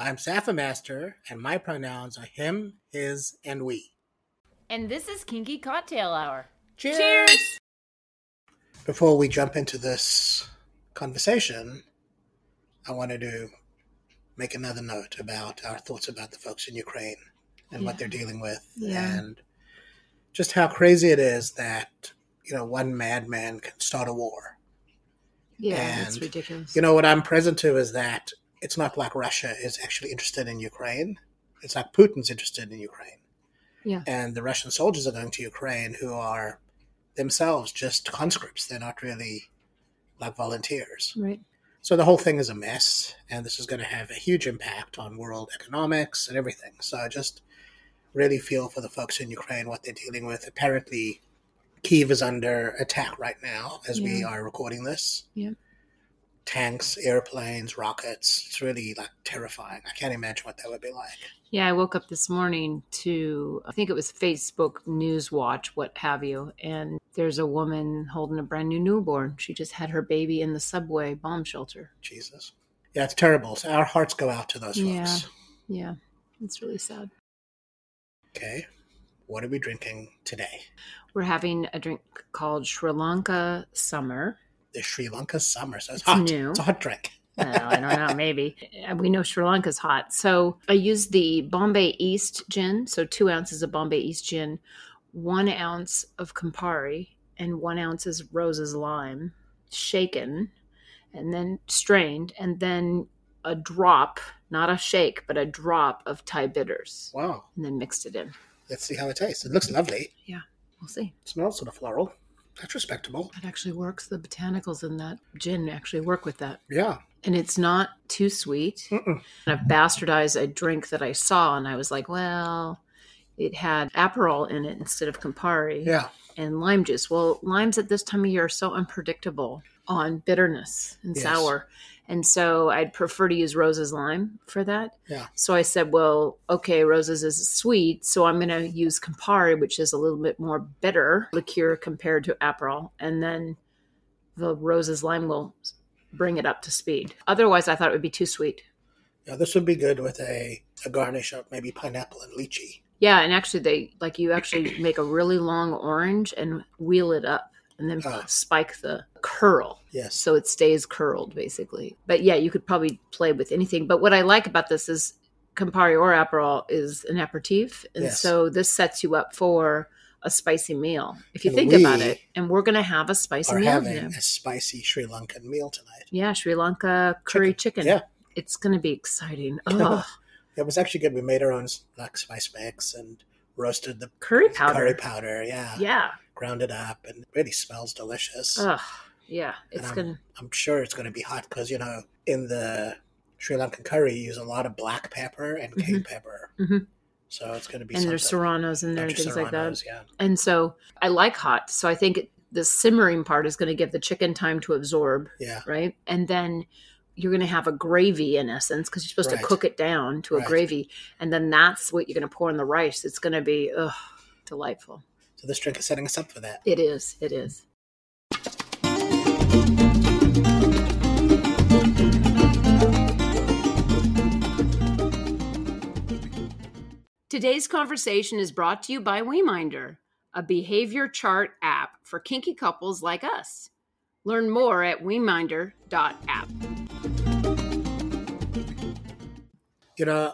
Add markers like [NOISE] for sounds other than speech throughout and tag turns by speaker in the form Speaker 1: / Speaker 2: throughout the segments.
Speaker 1: I'm Safa Master, and my pronouns are him, his, and we.
Speaker 2: And this is Kinky Cocktail Hour.
Speaker 1: Cheers! Cheers! Before we jump into this conversation, I wanted to make another note about our thoughts about the folks in Ukraine and what they're dealing with,
Speaker 2: Yeah.
Speaker 1: and just how crazy it is that you know one madman can start a war.
Speaker 2: Yeah, it's ridiculous.
Speaker 1: You know what I'm present to is that it's not like Russia is actually interested in Ukraine. It's like Putin's interested in Ukraine.
Speaker 2: Yeah.
Speaker 1: And the Russian soldiers are going to Ukraine who are themselves just conscripts. They're not really like volunteers.
Speaker 2: right.
Speaker 1: So the whole thing is a mess, and this is going to have a huge impact on world economics and everything. So I just really feel for the folks in Ukraine, what they're dealing with. Apparently, Kiev is under attack right now as we are recording this.
Speaker 2: Yeah.
Speaker 1: Tanks, airplanes, rockets. It's really like terrifying. I can't imagine what that would be like.
Speaker 2: Yeah, I woke up this morning to, I think it was Facebook News Watch, what have you, and there's a woman holding a brand new newborn. She just had her baby in the subway bomb shelter.
Speaker 1: Jesus. Yeah, it's terrible. So our hearts go out to those
Speaker 2: Yeah.
Speaker 1: folks.
Speaker 2: Yeah, it's really sad.
Speaker 1: Okay. What are we drinking today?
Speaker 2: We're having a drink called Sri Lanka Summer.
Speaker 1: The Sri Lanka summer. So it's,
Speaker 2: It's
Speaker 1: hot.
Speaker 2: new.
Speaker 1: It's a hot drink.
Speaker 2: Well, I don't know, [LAUGHS] maybe. Uh, We know Sri Lanka's hot. So I used the Bombay East gin, so two ounces of Bombay East gin, one ounce of Campari, and one ounce is Rose's lime, shaken, and then strained, and then a drop, not a shake, but a drop of Thai bitters,
Speaker 1: Wow.
Speaker 2: and then mixed it in.
Speaker 1: Let's see how it tastes. It looks lovely.
Speaker 2: Yeah, we'll see.
Speaker 1: It smells sort of floral. That's respectable.
Speaker 2: That actually works. The botanicals in that gin actually work with that.
Speaker 1: Yeah.
Speaker 2: And it's not too sweet.
Speaker 1: Mm-mm.
Speaker 2: And I've bastardized a drink that I saw, and I was like, well, it had Aperol in it instead of Campari
Speaker 1: Yeah.
Speaker 2: and lime juice. Well, limes at this time of year are so unpredictable on bitterness and
Speaker 1: Yes.
Speaker 2: sour. And so I'd prefer to use Rose's lime for that.
Speaker 1: Yeah.
Speaker 2: So I said, well, okay, Rose's is sweet. So I'm going to use Campari, which is a little bit more bitter liqueur compared to Aperol. And then the Rose's lime will bring it up to speed. Otherwise, I thought it would be too sweet.
Speaker 1: Yeah, this would be good with a, a garnish of maybe pineapple and lychee.
Speaker 2: Yeah, and actually, they like you actually make a really long orange and wheel it up, and then
Speaker 1: Ah.
Speaker 2: spike the curl
Speaker 1: Yes.
Speaker 2: so it stays curled, basically. But yeah, you could probably play with anything. But what I like about this is Campari or Aperol is an aperitif, and
Speaker 1: Yes.
Speaker 2: so this sets you up for a spicy meal if you
Speaker 1: And
Speaker 2: think about it. And we're gonna have a spicy
Speaker 1: Are
Speaker 2: meal.
Speaker 1: having a spicy Sri Lankan meal tonight.
Speaker 2: Yeah, Sri Lanka curry chicken.
Speaker 1: Yeah.
Speaker 2: It's gonna be exciting. [LAUGHS] Oh,
Speaker 1: It was actually good. We made our own like spice mix and roasted the
Speaker 2: curry powder.
Speaker 1: curry powder. Yeah.
Speaker 2: Yeah.
Speaker 1: Ground it up and it really smells delicious.
Speaker 2: Ugh. Yeah. It's
Speaker 1: I'm-
Speaker 2: gonna.
Speaker 1: I'm sure it's going to be hot because, you know, in the Sri Lankan curry, you use a lot of black pepper and cayenne pepper.
Speaker 2: Mhm.
Speaker 1: So it's going to be
Speaker 2: And there's serranos in there and things like that.
Speaker 1: Yeah.
Speaker 2: And so I like hot. So I think the simmering part is going to give the chicken time to absorb,
Speaker 1: Yeah.
Speaker 2: right? And then you're going to have a gravy in essence because you're supposed
Speaker 1: Right.
Speaker 2: to cook it down to a gravy. And then that's what you're going to pour in the rice. It's going to be ugh, delightful.
Speaker 1: So this drink is setting us up for that.
Speaker 2: It is. It is. Today's conversation is brought to you by WeMinder, a behavior chart app for kinky couples like us. Learn more at WeMinder.app.
Speaker 1: You know,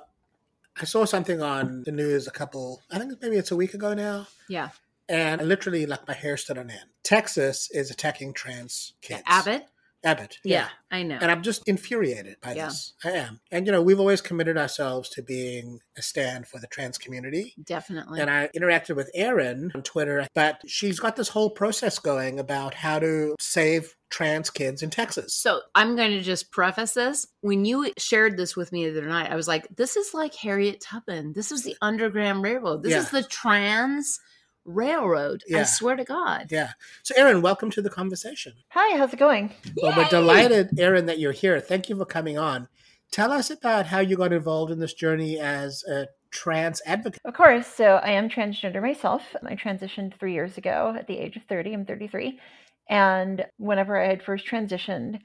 Speaker 1: I saw something on the news a couple, I think maybe it's a week ago now.
Speaker 2: Yeah.
Speaker 1: And literally, like my hair stood on end. Texas is attacking trans kids.
Speaker 2: Abbott?
Speaker 1: Abbott.
Speaker 2: Yeah, I know.
Speaker 1: And I'm just infuriated by
Speaker 2: Yeah.
Speaker 1: this. I am. And, you know, we've always committed ourselves to being a stand for the trans community.
Speaker 2: Definitely.
Speaker 1: And I interacted with Erin on Twitter, but she's got this whole process going about how to save trans kids in Texas.
Speaker 2: So I'm going to just preface this. When you shared this with me the other night, I was like, this is like Harriet Tubman. This is the Underground Railroad. This
Speaker 1: Yeah.
Speaker 2: is the trans railroad. I
Speaker 1: Yeah.
Speaker 2: swear to God.
Speaker 1: Yeah. So, Erin, welcome to the conversation.
Speaker 3: Hi, how's it going?
Speaker 1: Well, we're delighted, Erin, that you're here. Thank you for coming on. Tell us about how you got involved in this journey as a trans advocate.
Speaker 3: Of course. So I am transgender myself. I transitioned three years ago at the age of 30. I'm 33. And whenever I had first transitioned,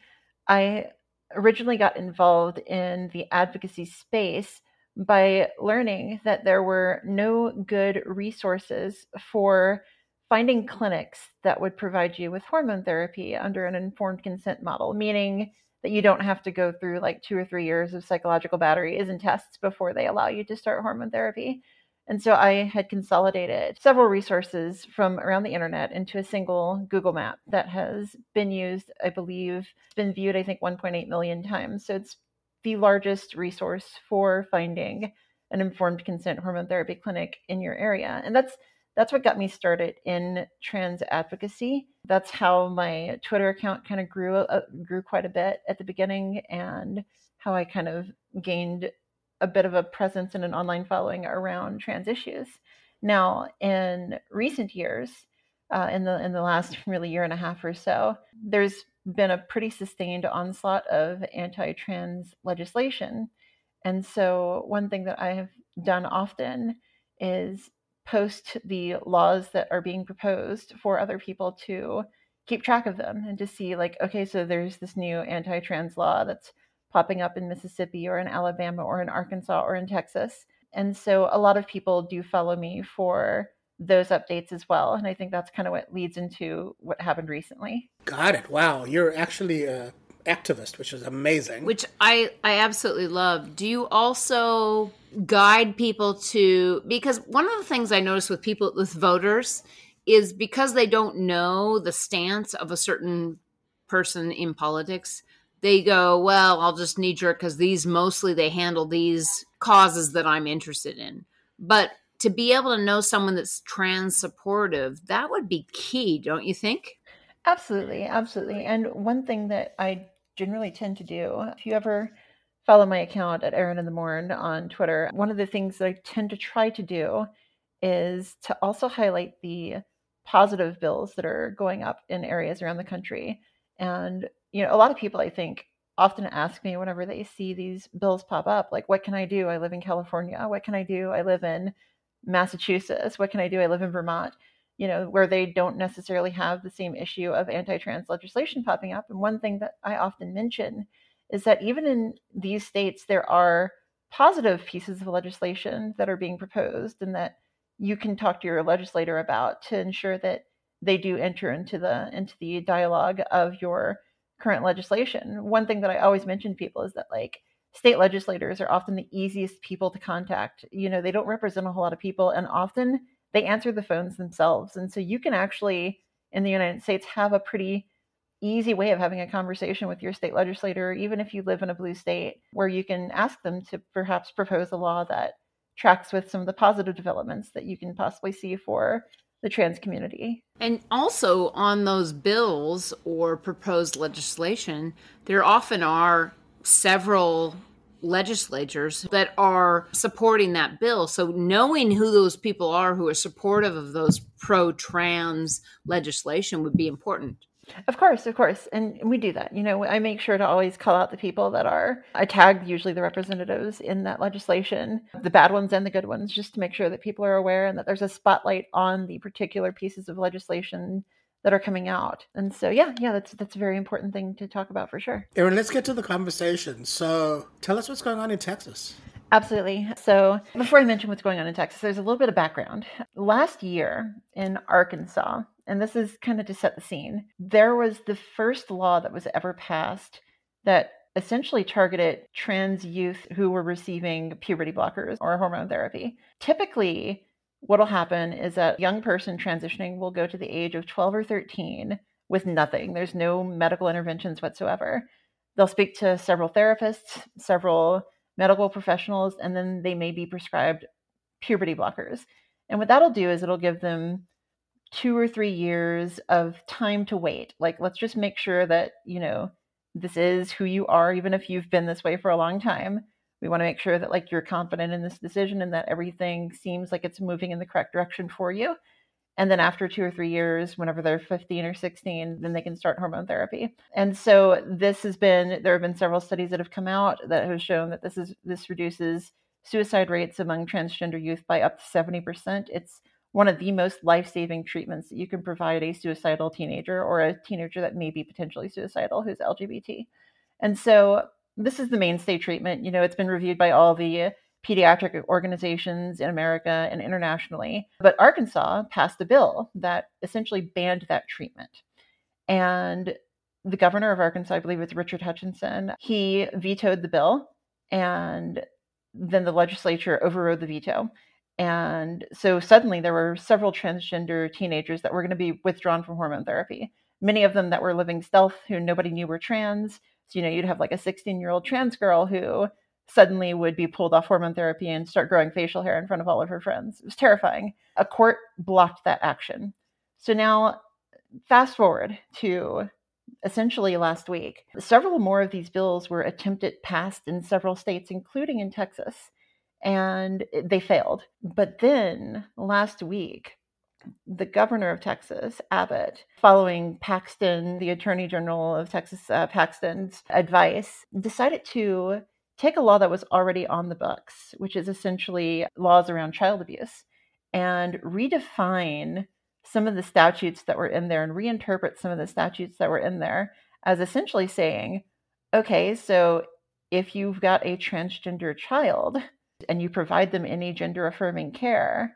Speaker 3: I originally got involved in the advocacy space by learning that there were no good resources for finding clinics that would provide you with hormone therapy under an informed consent model, meaning that you don't have to go through like two or three years of psychological batteries and tests before they allow you to start hormone therapy. And so I had consolidated several resources from around the internet into a single Google map that has been used, I believe, been viewed, I think, 1.8 million times. So it's the largest resource for finding an informed consent hormone therapy clinic in your area. And that's that's what got me started in trans advocacy. That's how my Twitter account kind of grew uh, grew quite a bit at the beginning, and how I kind of gained a bit of a presence and an online following around trans issues. Now, in recent years, uh, in the in the last really year and a half or so, there's been a pretty sustained onslaught of anti-trans legislation, and so one thing that I have done often is post the laws that are being proposed for other people to keep track of them and to see like okay so there's this new anti-trans law that's popping up in Mississippi or in Alabama or in Arkansas or in Texas. And so a lot of people do follow me for those updates as well and I think that's kind of what leads into what happened recently
Speaker 1: Got it. Wow. You're actually a activist, which is amazing.
Speaker 2: Which I I absolutely love. Do you also guide people to because one of the things I notice with people with voters is because they don't know the stance of a certain person in politics, they go, "Well, I'll just knee jerk because these mostly they handle these causes that I'm interested in." But to be able to know someone that's trans supportive, that would be key, don't you think?
Speaker 3: Absolutely, absolutely. And one thing that I generally tend to do, if you ever follow my account at Erin in the Morn on Twitter, one of the things that I tend to try to do is to also highlight the positive bills that are going up in areas around the country. And, you know, a lot of people I think often ask me whenever they see these bills pop up, like, what can I do? I live in California. What can I do? I live in Massachusetts. What can I do? I live in Vermont you know, where they don't necessarily have the same issue of anti trans legislation popping up. And one thing that I often mention is that even in these states, there are positive pieces of legislation that are being proposed and that you can talk to your legislator about to ensure that they do enter into the into the dialogue of your current legislation. One thing that I always mention to people is that like state legislators are often the easiest people to contact. You know, they don't represent a whole lot of people and often they answer the phones themselves. And so you can actually, in the United States, have a pretty easy way of having a conversation with your state legislator, even if you live in a blue state, where you can ask them to perhaps propose a law that tracks with some of the positive developments that you can possibly see for the trans community.
Speaker 2: And also on those bills or proposed legislation, there often are several legislatures that are supporting that bill. So knowing who those people are who are supportive of those pro trans legislation would be important.
Speaker 3: Of course, of course. And we do that. You know, I make sure to always call out the people that are, I tag usually the representatives in that legislation, the bad ones and the good ones, just to make sure that people are aware and that there's a spotlight on the particular pieces of legislation that are coming out. And so yeah, yeah, that's that's a very important thing to talk about for sure.
Speaker 1: Erin, let's get to the conversation. So tell us what's going on in Texas.
Speaker 3: Absolutely. So, before I mention what's going on in Texas, there's a little bit of background. Last year in Arkansas, and this is kind of to set the scene, there was the first law that was ever passed that essentially targeted trans youth who were receiving puberty blockers or hormone therapy. Typically, what'll happen is that a young person transitioning will go to the age of 12 or 13 with nothing. There's no medical interventions whatsoever. They'll speak to several therapists, several medical professionals, and then they may be prescribed puberty blockers. And what that'll do is it'll give them two or three years of time to wait. Like, let's just make sure that, you know, this is who you are, even if you've been this way for a long time. We want to make sure that, like, you're confident in this decision and that everything seems like it's moving in the correct direction for you. And then after two or three years, whenever they're 15 or 16, then they can start hormone therapy. And so this has been, there have been several studies that have come out that have shown that this is, this reduces suicide rates among transgender youth by up to 70%. It's one of the most life-saving treatments that you can provide a suicidal teenager or a teenager that may be potentially suicidal who's LGBT. And so this is the mainstay treatment. You know, it's been reviewed by all the pediatric organizations in America and internationally. But Arkansas passed a bill that essentially banned that treatment. And the governor of Arkansas, I believe it's Richard Hutchinson, he vetoed the bill. And then the legislature overrode the veto. And so suddenly there were several transgender teenagers that were going to be withdrawn from hormone therapy. Many of them that were living stealth who nobody knew were trans. You know, you'd have like a 16 year old trans girl who suddenly would be pulled off hormone therapy and start growing facial hair in front of all of her friends. It was terrifying. A court blocked that action. So now, fast forward to essentially last week, several more of these bills were attempted passed in several states, including in Texas, and eh, they failed. But then last week, the governor of Texas, Abbott, following Paxton, the attorney general of Texas, uh, Paxton's advice, decided to take a law that was already on the books, which is essentially laws around child abuse, and redefine some of the statutes that were in there and reinterpret some of the statutes that were in there as essentially saying, okay, so if you've got a transgender child and you provide them any gender affirming care,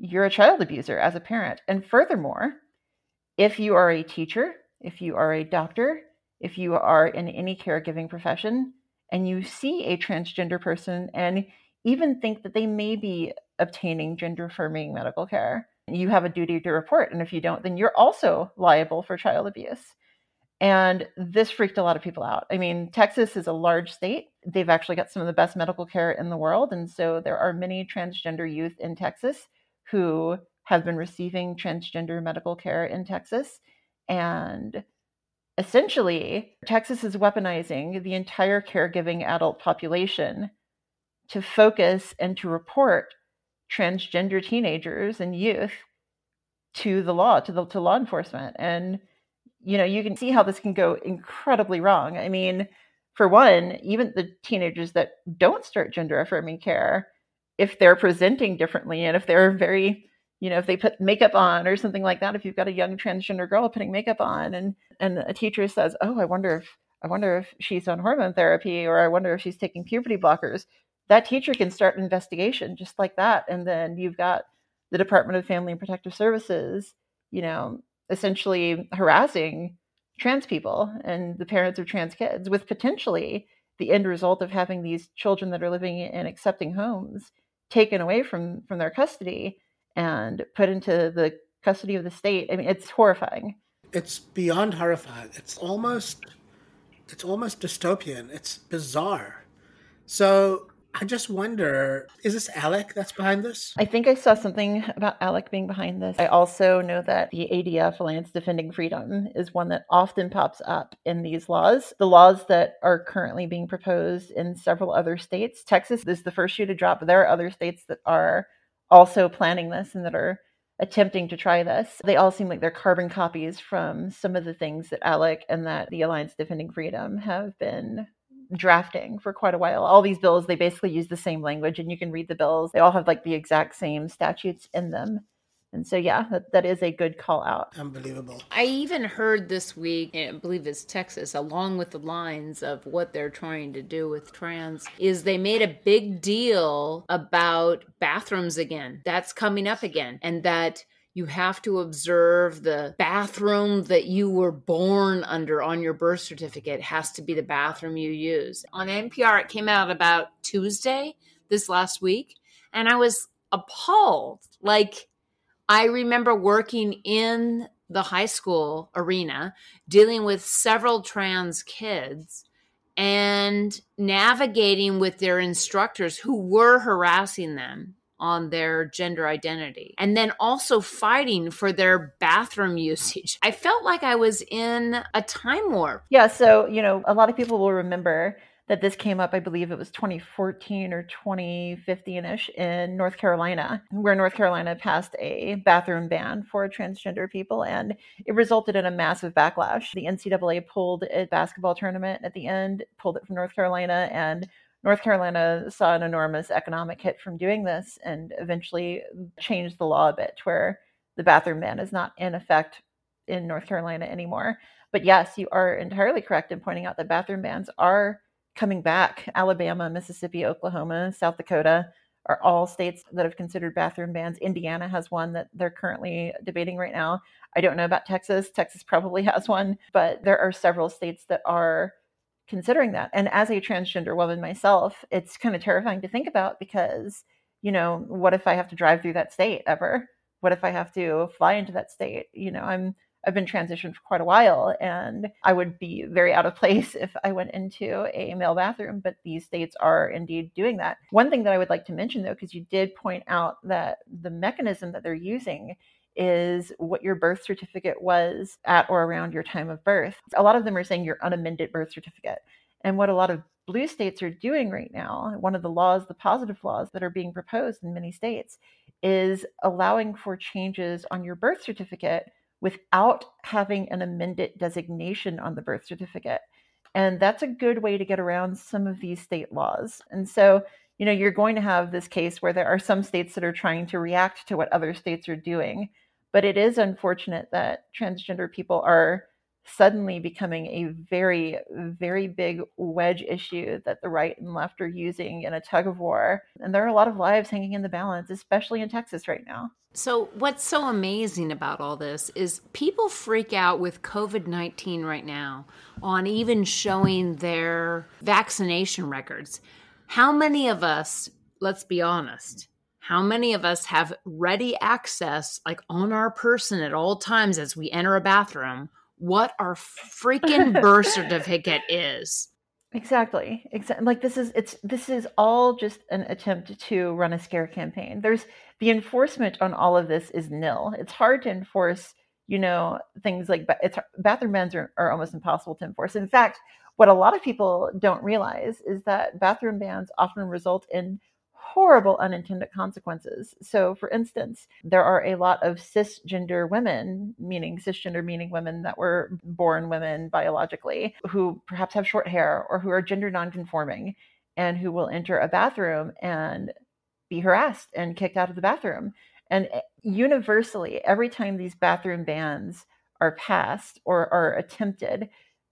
Speaker 3: you're a child abuser as a parent. And furthermore, if you are a teacher, if you are a doctor, if you are in any caregiving profession, and you see a transgender person and even think that they may be obtaining gender affirming medical care, you have a duty to report. And if you don't, then you're also liable for child abuse. And this freaked a lot of people out. I mean, Texas is a large state. They've actually got some of the best medical care in the world. And so there are many transgender youth in Texas who have been receiving transgender medical care in Texas. And essentially, Texas is weaponizing the entire caregiving adult population to focus and to report transgender teenagers and youth to the law, to the to law enforcement. And you know, you can see how this can go incredibly wrong. I mean, for one, even the teenagers that don't start gender affirming care, if they're presenting differently and if they're very you know if they put makeup on or something like that if you've got a young transgender girl putting makeup on and and a teacher says oh i wonder if i wonder if she's on hormone therapy or i wonder if she's taking puberty blockers that teacher can start an investigation just like that. And then you've got the department of family and protective services you know essentially harassing trans people and the parents of trans kids with potentially the end result of having these children that are living in accepting homes taken away from from their custody and put into the custody of the state. I mean, it's horrifying.
Speaker 1: It's beyond horrifying. It's almost it's almost dystopian. It's bizarre. So I just wonder, is this ALEC that's behind this?
Speaker 3: I think I saw something about ALEC being behind this. I also know that the ADF, Alliance Defending Freedom, is one that often pops up in these laws. The laws that are currently being proposed in several other states. Texas is the first shoe to drop, but there are other states that are also planning this and that are attempting to try this. They all seem like they're carbon copies from some of the things that ALEC and that the Alliance Defending Freedom have been drafting for quite a while. All these bills, they basically use the same language and you can read the bills. They all have like the exact same statutes in them. And so, yeah, that, that is a good call out.
Speaker 1: Unbelievable.
Speaker 2: I even heard this week, I believe it's Texas, along with the lines of what they're trying to do with trans, is they made a big deal about bathrooms again. That's coming up again. And that you have to observe the bathroom that you were born under on your birth certificate has to be the bathroom you use. On NPR, it came out about Tuesday this last week, and I was appalled. Like, I remember working in the high school arena, dealing with several trans kids and navigating with their instructors who were harassing them on their gender identity and then also fighting for their bathroom [LAUGHS] usage. I felt like I was in a time warp.
Speaker 3: Yeah, so, you know, a lot of people will remember that this came up, I believe it was 2014 or 2015 ish in North Carolina, where North Carolina passed a bathroom ban for transgender people, and it resulted in a massive backlash. The NCAA pulled a basketball tournament at the end, pulled it from North Carolina, and North Carolina saw an enormous economic hit from doing this and eventually changed the law a bit where the bathroom ban is not in effect in North Carolina anymore. But yes, you are entirely correct in pointing out that bathroom bans are coming back. Alabama, Mississippi, Oklahoma, South Dakota are all states that have considered bathroom bans. Indiana has one that they're currently debating right now. I don't know about Texas. Texas probably [LAUGHS] has one, but there are several states that are considering that. And as a transgender woman myself, it's kind of terrifying to think about because, you know, what if I have to drive through that state ever? What if I have to fly into that state? You know, I'm I've been transitioned for quite a while and I would be very out of place [LAUGHS] if I went into a male bathroom, but these states are indeed doing that. One thing that I would like to mention though, because you did point out that the mechanism that they're using is what your birth certificate was at or around your time of birth. A lot of them are saying your unamended birth certificate. And what a lot of blue states are doing right now, one of the laws, the positive laws that are being proposed in many states, is allowing for changes on your birth certificate without having an amended designation on the birth certificate. And that's a good way to get around some of these state laws. And so, you know, you're going to have this case where there are some states that are trying to react to what other states are doing but it is unfortunate that transgender people are suddenly becoming a very, very big wedge issue that the right and left are using in a tug of war. And there are a lot of lives hanging in the balance, especially in Texas right now.
Speaker 2: So, what's so amazing about all this is people freak out with COVID 19 right now on even showing their vaccination records. How many of us, let's be honest, how many of us have ready access, like on our person at all times as we enter a bathroom, what our freaking [LAUGHS] birth certificate is?
Speaker 3: Exactly. Exactly. Like this is it's this is all just an attempt to run a scare campaign. There's the enforcement on all of this is nil. It's hard to enforce, you know, things like but it's bathroom bans are, are almost impossible to enforce. In fact, what a lot of people don't realize is that bathroom bans often result in horrible unintended consequences. So, for instance, there are a lot of cisgender women, meaning cisgender meaning women that were born women biologically, who perhaps have short hair or who are gender nonconforming and who will enter a bathroom and be harassed and kicked out of the bathroom. And eh, universally, every time these bathroom bans are passed or are attempted,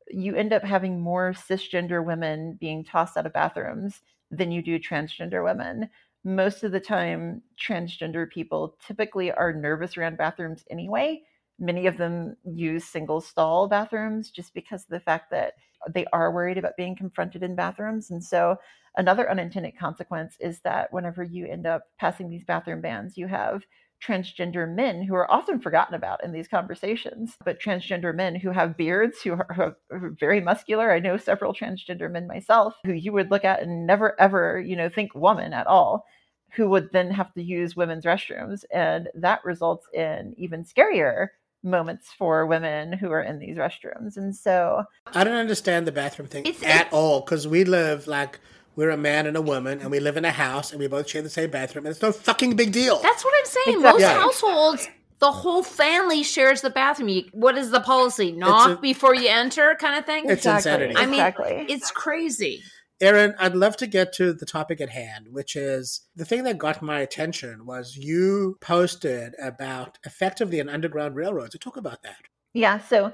Speaker 3: you end up having more cisgender women being tossed out of bathrooms than you do transgender women. Most of the time, transgender people typically are nervous around bathrooms anyway. Many of them use single stall bathrooms just because of the fact that they are worried about being confronted in bathrooms. And so, another unintended consequence is that whenever you end up passing these bathroom bans, you have transgender men who are often forgotten about in these conversations, but transgender men who have beards, who are, who are, very muscular. I know several transgender men myself who you would look at and never ever, you know, think woman at all, who would then have to use women's restrooms. And that results in even scarier moments for women who are in these restrooms. And so
Speaker 1: I don't understand the bathroom thing it's, at it's, all because we live like we're a man and a woman, and we live in a house, and we both share the same bathroom, and it's no fucking big deal.
Speaker 2: That's what I'm saying. Exactly. Most yeah. households, the whole family shares the bathroom. You, what is the policy? Knock a, before you enter, kind of thing.
Speaker 1: It's exactly. insanity.
Speaker 2: I mean, exactly. it's crazy.
Speaker 1: Erin, I'd love to get to the topic at hand, which is the thing that got my attention was you posted about effectively an underground railroad. So talk about that.
Speaker 3: Yeah, so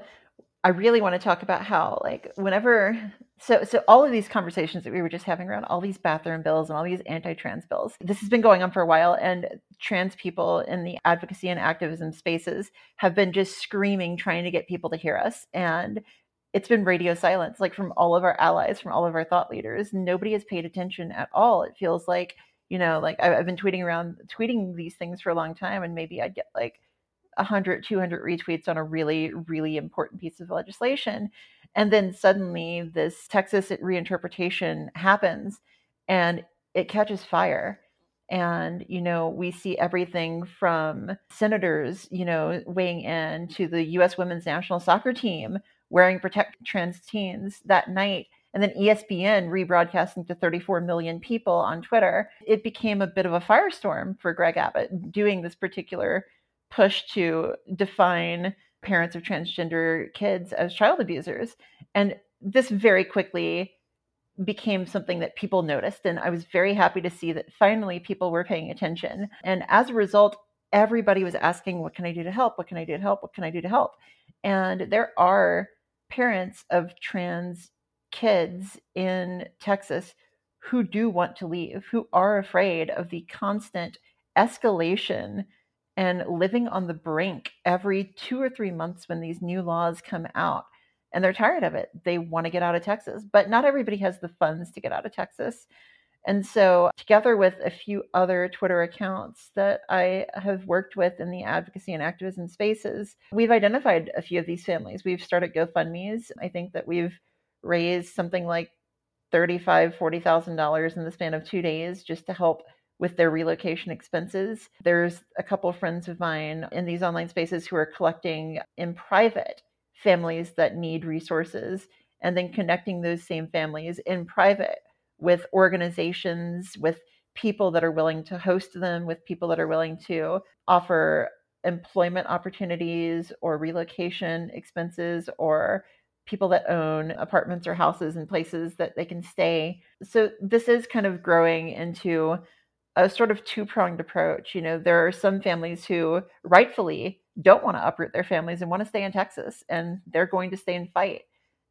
Speaker 3: I really want to talk about how like whenever so so all of these conversations that we were just having around all these bathroom bills and all these anti-trans bills. This has been going on for a while and trans people in the advocacy and activism spaces have been just screaming trying to get people to hear us and it's been radio silence like from all of our allies from all of our thought leaders nobody has paid attention at all it feels like you know like i've been tweeting around tweeting these things for a long time and maybe i'd get like 100 200 retweets on a really really important piece of legislation and then suddenly this texas reinterpretation happens and it catches fire. And you know we see everything from senators you know weighing in to the us women's national soccer team wearing protect trans teens that night and then espn rebroadcasting to 34 million people on twitter. It became a bit of a firestorm for greg abbott doing this particular push to define parents of transgender kids as child abusers. And this very quickly became something that people noticed and i was very happy to see that finally people were paying attention. And as a result everybody was asking what can i do to help? What can i do to help? What can i do to help? And there are parents of trans kids in Texas who do want to leave, who are afraid of the constant escalation and living on the brink every two or three months when these new laws come out. And they're tired of it. They want to get out of Texas, but not everybody has the funds to get out of Texas. And so, together with a few other Twitter accounts that I have worked with in the advocacy and activism spaces, we've identified a few of these families. We've started GoFundMe's. I think that we've raised something like $35,000, $40,000 in the span of two days just to help with their relocation expenses. There's a couple of friends of mine in these online spaces who are collecting in private families that need resources and then connecting those same families in private with organizations, with people that are willing to host them, with people that are willing to offer employment opportunities or relocation expenses or people that own apartments or houses and places that they can stay. So this is kind of growing into a sort of two-pronged approach. You know, there are some families who rightfully don't want to uproot their families and want to stay in Texas and they're going to stay and fight.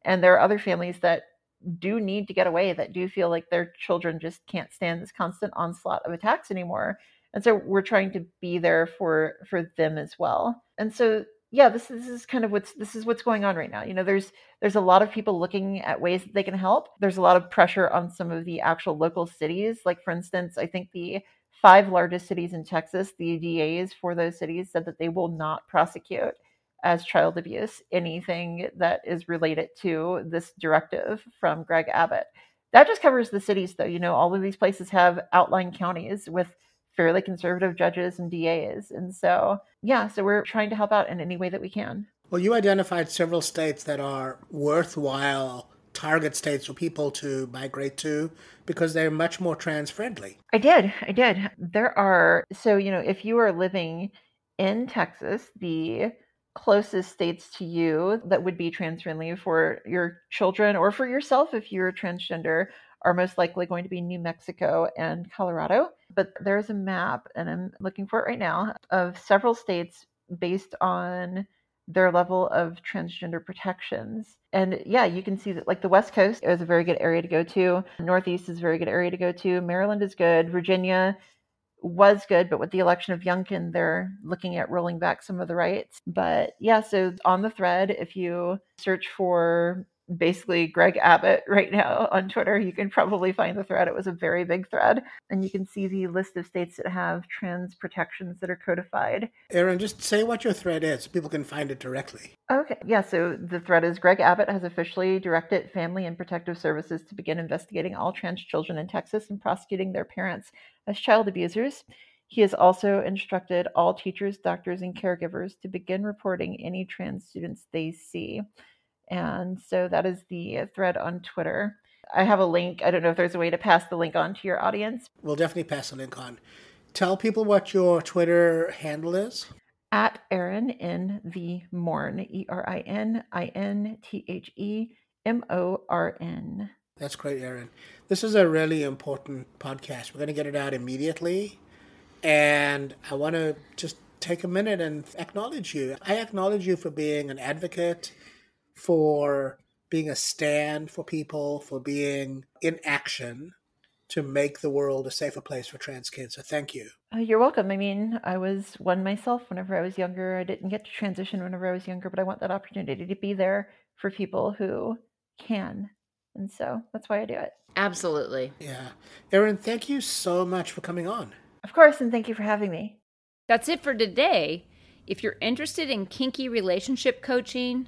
Speaker 3: And there are other families that do need to get away that do feel like their children just can't stand this constant onslaught of attacks anymore and so we're trying to be there for for them as well and so yeah this is, this is kind of what's this is what's going on right now you know there's there's a lot of people looking at ways that they can help there's a lot of pressure on some of the actual local cities like for instance i think the five largest cities in texas the das for those cities said that they will not prosecute as child abuse anything that is related to this directive from Greg Abbott. That just covers the cities, though. You know, all of these places have outlying counties with fairly conservative judges and DAs. And so, yeah, so we're trying to help out in any way that we can.
Speaker 1: Well, you identified several states that are worthwhile target states for people to migrate to because they're much more trans friendly.
Speaker 3: I did. I did. There are, so, you know, if you are living in Texas, the closest states to you that would be trans friendly for your children or for yourself if you're transgender are most likely going to be New Mexico and Colorado. But there's a map, and I'm looking for it right now, of several states based on their level of transgender protections. And yeah, you can see that like the West Coast is a very good area to go to. Northeast is a very good area to go to. Maryland is good. Virginia was good, but with the election of Youngkin, they're looking at rolling back some of the rights. But yeah, so on the thread, if you search for basically Greg Abbott [LAUGHS] right now on Twitter, you can probably find the thread. It was a very big thread. And you can see the list of states that have trans protections that are codified.
Speaker 1: Erin, just say what your thread is so people can find it directly.
Speaker 3: Okay. Yeah. So the thread is Greg Abbott has officially directed Family and Protective Services to begin investigating all trans children in Texas and prosecuting their parents as child abusers. He has also instructed all teachers, doctors, and caregivers to begin reporting any trans students they see. And so that is the uh, thread on Twitter. I have a link. I don't know if there's a way to pass the link on to your audience.
Speaker 1: We'll definitely pass the link on. Tell people what your Twitter handle is.
Speaker 3: At Erin in the Morn, E R I N I N T H E M O R N.
Speaker 1: That's great, Erin. This is a really important podcast. We're going to get it out immediately. And I want to just take a minute and acknowledge you. I acknowledge you for being an advocate, for being a stand for people, for being in action to make the world a safer place for trans kids. So thank you.
Speaker 3: Uh, you're welcome. I mean, I was one myself whenever I was younger. I didn't get to transition whenever I was younger, but I want that opportunity to be there for people who can. And so that's why I do it.
Speaker 2: Absolutely.
Speaker 1: Yeah. Erin, thank you so much for coming on.
Speaker 3: Of course, and thank you for having me.
Speaker 2: That's it for today. If you're interested in kinky relationship coaching,